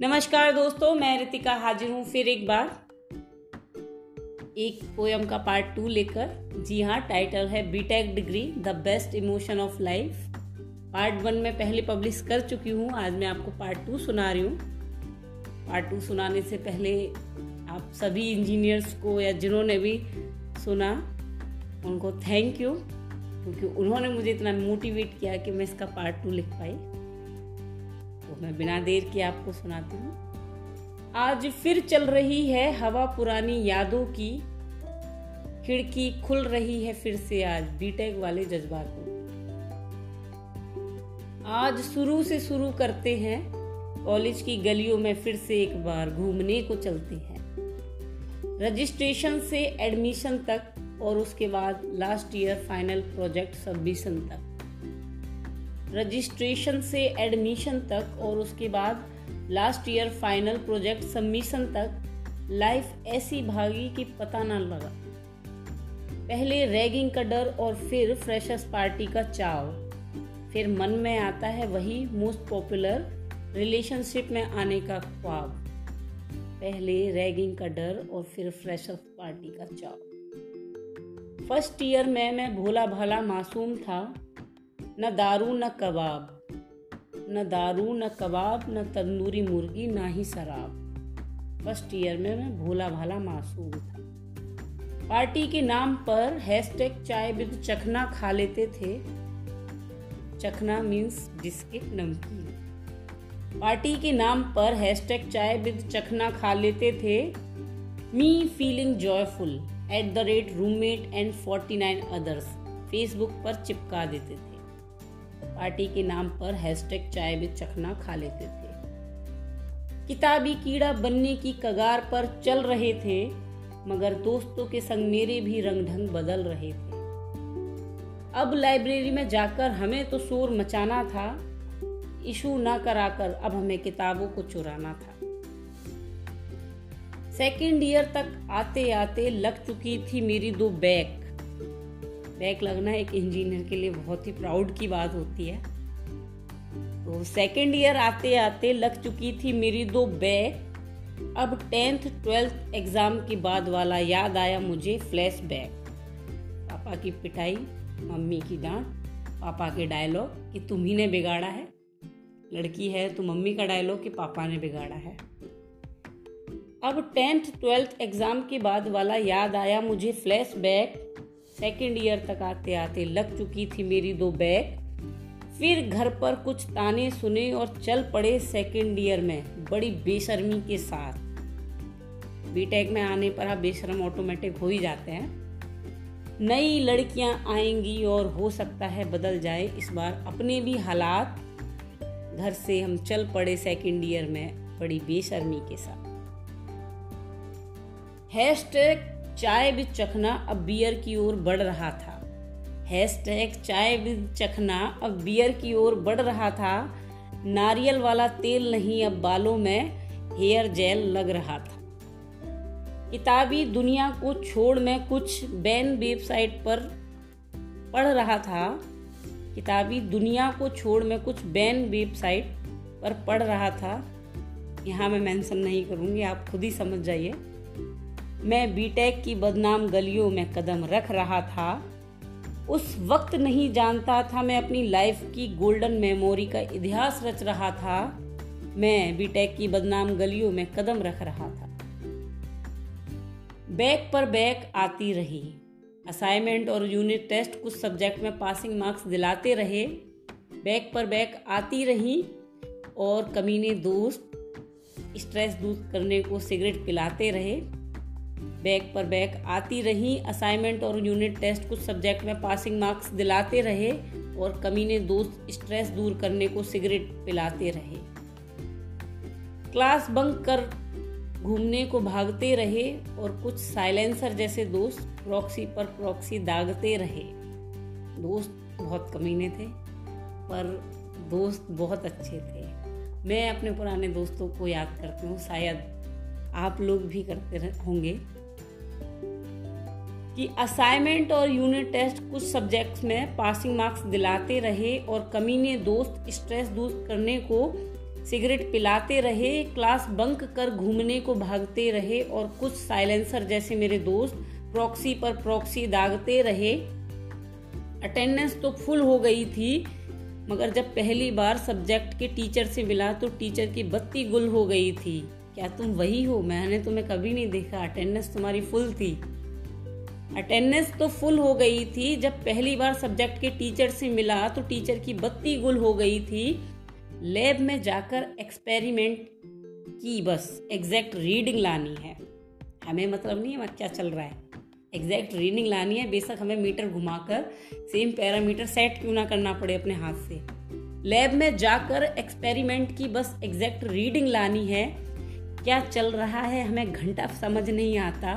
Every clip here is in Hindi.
नमस्कार दोस्तों, मैं रितिका हाजिर हूँ फिर एक बार। एक पोयम का पार्ट टू लेकर। जी हाँ टाइटल है BTech degree the best emotion of life part one में पहले पब्लिश कर चुकी हूँ, आज मैं आपको पार्ट टू सुना रही हूँ। पार्ट टू सुनाने से पहले आप सभी इंजीनियर्स को या जिन्होंने भी सुना, उनको थैंक यू क्योंकि उन्होंने मुझे इतना मोटिवेट किया कि मैं इसका पार्ट टू लिख पाई। तो मैं बिना देर के आपको सुनाती हूँ। आज फिर चल रही है हवा पुरानी यादों की। खिड़की खुल रही है फिर से आज बीटेक वाले जज्बातों आज शुरू से शुरू करते हैं। कॉलेज की गलियों में फिर से एक बार घूमने को चलते हैं। रजिस्ट्रेशन से एडमिशन तक और उसके बाद last year final project submission तक। रजिस्ट्रेशन से एडमिशन तक और उसके बाद last year final project submission तक लाइफ ऐसी भागी कि पता ना लगा। पहले रैगिंग का डर और फिर फ्रेशर्स पार्टी का चाव। फिर मन में आता है वही मोस्ट पॉपुलर रिलेशनशिप में आने का ख्वाब। पहले रैगिंग का डर और फिर फ्रेशर्स पार्टी का चाव। फ़र्स्ट ईयर में मैं भोला भाला मासूम था। न दारू, न कबाब। न दारू, न कबाब, न तंदूरी मुर्गी, ना ही शराब। फ़र्स्ट ईयर में मैं भोला भाला मासूम था। पार्टी के नाम पर हैशटैग चाय विद चखना खा लेते थे। चखना मीन्स बिस्किट नमकीन। पार्टी के नाम पर हैशटैग चाय विद चखना खा लेते थे। Me feeling joyful at the rate roommate and forty nine others Facebook पर चिपका देते थे। पार्टी के नाम पर हैशटैग चाय में चखना खा लेते थे। किताबी कीड़ा बनने की कगार पर चल रहे थे, मगर दोस्तों के संग मेरे भी रंग ढंग बदल रहे थे। अब लाइब्रेरी में जाकर हमें तो शोर मचाना था इशू ना कराकर अब हमें किताबों को चुराना था। सेकेंड ईयर तक आते आते लग चुकी थी मेरी दो बैग। बैक लगना एक इंजीनियर के लिए बहुत ही प्राउड की बात होती है। तो सेकेंड ईयर आते आते लग चुकी थी मेरी दो बैग। अब टेंथ ट्वेल्थ एग्ज़ाम के बाद वाला याद आया मुझे फ्लैश बैक पापा की पिटाई, मम्मी की डांट, पापा के डायलॉग कि तुम ही ने बिगाड़ा है। लड़की है तो मम्मी का डायलॉग कि पापा ने बिगाड़ा है। अब टेंथ ट्वेल्थ एग्ज़ाम के बाद वाला याद आया मुझे फ्लैश बैक सेकेंड ईयर तक आते आते लग चुकी थी मेरी दो बैग। फिर घर पर कुछ ताने सुने और चल पड़े सेकेंड ईयर में, बड़ी बेशर्मी के साथ। बीटेक में आने पर आप बेशरम ऑटोमेटिक हो ही जाते हैं। नई लड़कियाँ आएँगी और हो सकता है बदल जाए इस बार अपने भी हालात। घर से हम चल पड़े सेकेंड ईयर में, बड़ी बेशर्मी के साथ। हैशटैग चाय विद चखना अब बियर की ओर बढ़ रहा था। हैशटैग चाय विद चखना अब बियर की ओर बढ़ रहा था। नारियल वाला तेल नहीं, अब बालों में हेयर जेल लग रहा था। किताबी दुनिया को छोड़ मैं कुछ बैन वेबसाइट पर पढ़ रहा था। किताबी दुनिया को छोड़ मैं कुछ बैन वेबसाइट पर पढ़ रहा था। यहाँ मैं मेंशन नहीं करूँगी, आप खुद ही समझ जाइए। मैं बीटेक की बदनाम गलियों में कदम रख रहा था। उस वक्त नहीं जानता था मैं अपनी लाइफ की गोल्डन मेमोरी का इतिहास रच रहा था। मैं बीटेक की बदनाम गलियों में कदम रख रहा था। बैक पर बैक आती रही। असाइनमेंट और यूनिट टेस्ट कुछ सब्जेक्ट में पासिंग मार्क्स दिलाते रहे। बैक पर बैक आती रही और कमीने दोस्त स्ट्रेस दूर करने को सिगरेट पिलाते रहे। बैक पर बैक आती रही। असाइनमेंट और यूनिट टेस्ट कुछ सब्जेक्ट में पासिंग मार्क्स दिलाते रहे और कमीने दोस्त स्ट्रेस दूर करने को सिगरेट पिलाते रहे। क्लास बंक कर घूमने को भागते रहे और कुछ साइलेंसर जैसे दोस्त प्रॉक्सी पर प्रॉक्सी दागते रहे। दोस्त बहुत कमीने थे, पर दोस्त बहुत अच्छे थे। मैं अपने पुराने दोस्तों को याद करती हूँ, शायद आप लोग भी करते होंगे। कि असाइनमेंट और यूनिट टेस्ट कुछ सब्जेक्ट्स में पासिंग मार्क्स दिलाते रहे और कमीने दोस्त स्ट्रेस दूर करने को सिगरेट पिलाते रहे क्लास बंक कर घूमने को भागते रहे और कुछ साइलेंसर जैसे मेरे दोस्त प्रॉक्सी पर प्रॉक्सी दागते रहे। अटेंडेंस तो फुल हो गई थी, मगर जब पहली बार सब्जेक्ट के टीचर से मिला तो टीचर की बत्ती गुल हो गई थी। क्या तुम वही हो? मैंने तुम्हें कभी नहीं देखा। अटेंडेंस तुम्हारी फुल थी। अटेंडेंस तो फुल हो गई थी। जब पहली बार सब्जेक्ट के टीचर से मिला तो टीचर की बत्ती गुल हो गई थी। लैब में जाकर एक्सपेरिमेंट की बस। एग्जैक्ट रीडिंग लानी है। हमें मतलब नहीं है क्या चल रहा है। एग्जैक्ट रीडिंग लानी है। बेशक हमें मीटर घुमाकर, सेम पैरामीटर सेट क्यों ना करना पड़े अपने हाथ से। लैब में जाकर एक्सपेरिमेंट की बस एग्जैक्ट रीडिंग लानी है। क्या चल रहा है? हमें घंटा समझ नहीं आता।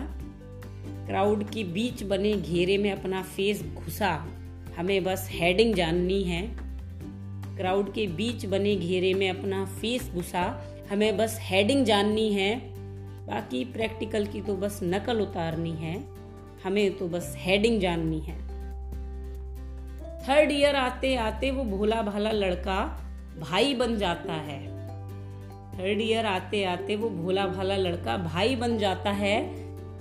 क्राउड के बीच बने घेरे में अपना फेस घुसा। हमें बस हेडिंग जाननी है। क्राउड के बीच बने घेरे में अपना फेस घुसा। हमें बस हेडिंग जाननी है। बाकी प्रैक्टिकल की तो बस नकल उतारनी है। हमें तो बस हेडिंग जाननी है। थर्ड ईयर आते आते वो भोला भाला लड़का भाई बन जाता है। थर्ड ईयर आते आते वो भोला भाला लड़का भाई बन जाता है।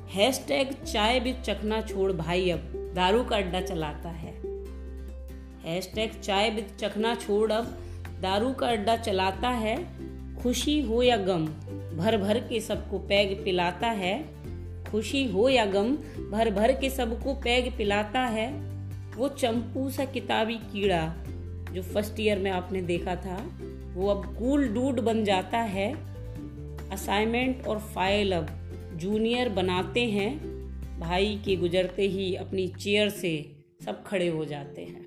हैशटैग चाय भी चकना छोड़ भाई अब, दारू का अड्डा चलाता है। हैशटैग चाय भी चकना छोड़ अब, दारू का अड्डा चलाता है। खुशी हो या गम भर भर के सबको पैग पिलाता है। खुशी हो या गम भर भर के सबको पैग पिलाता है। वो चंपू सा किताबी कीड़ा, जो फ़र्स्ट ईयर में आपने देखा था। वो अब कूल डूड बन जाता है। असाइनमेंट और फ़ाइल अब जूनियर बनाते हैं। भाई के गुजरते ही अपनी चेयर से सब खड़े हो जाते हैं।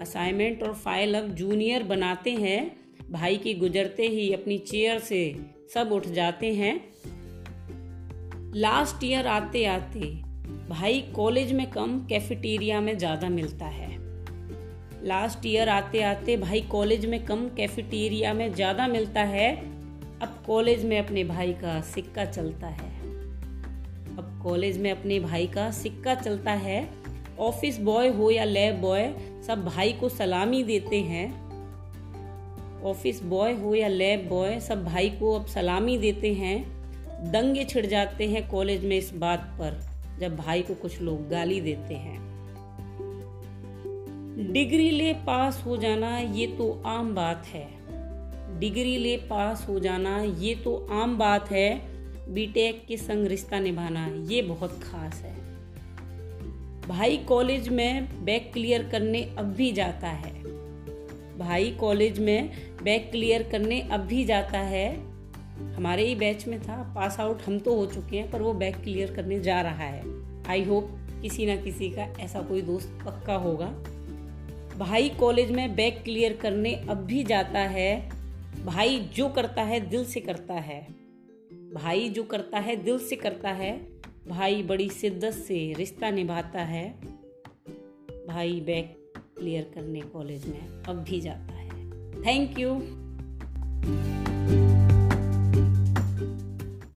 असाइनमेंट और फ़ाइल अब जूनियर बनाते हैं। भाई के गुजरते ही अपनी चेयर से सब उठ जाते हैं। लास्ट ईयर आते आते भाई कॉलेज में कम कैफेटेरिया में ज़्यादा मिलता है। लास्ट ईयर आते आते भाई कॉलेज में कम कैफेटेरिया में ज़्यादा मिलता है। अब कॉलेज में अपने भाई का सिक्का चलता है। अब कॉलेज में अपने भाई का सिक्का चलता है। ऑफ़िस बॉय हो या लैब बॉय सब भाई को सलामी देते हैं। ऑफ़िस बॉय हो या लैब बॉय सब भाई को अब सलामी देते हैं। दंगे छिड़ जाते हैं कॉलेज में इस बात पर, जब भाई को कुछ लोग गाली देते हैं। डिग्री ले पास हो जाना ये तो आम बात है। डिग्री ले पास हो जाना ये तो आम बात है। बीटेक के संग रिश्ता निभाना ये बहुत खास है। भाई कॉलेज में बैक क्लियर करने अब भी जाता है। भाई कॉलेज में बैक क्लियर करने अब भी जाता है। हमारे ही बैच में था, पास आउट हम तो हो चुके हैं, पर वो बैक क्लियर करने जा रहा है। आई होप किसी ना किसी का ऐसा कोई दोस्त पक्का होगा। भाई कॉलेज में बैग क्लियर करने अब भी जाता है। भाई जो करता है, दिल से करता है। भाई जो करता है, दिल से करता है। भाई बड़ी शिद्दत से रिश्ता निभाता है। भाई बैग क्लियर करने कॉलेज में अब भी जाता है। Thank you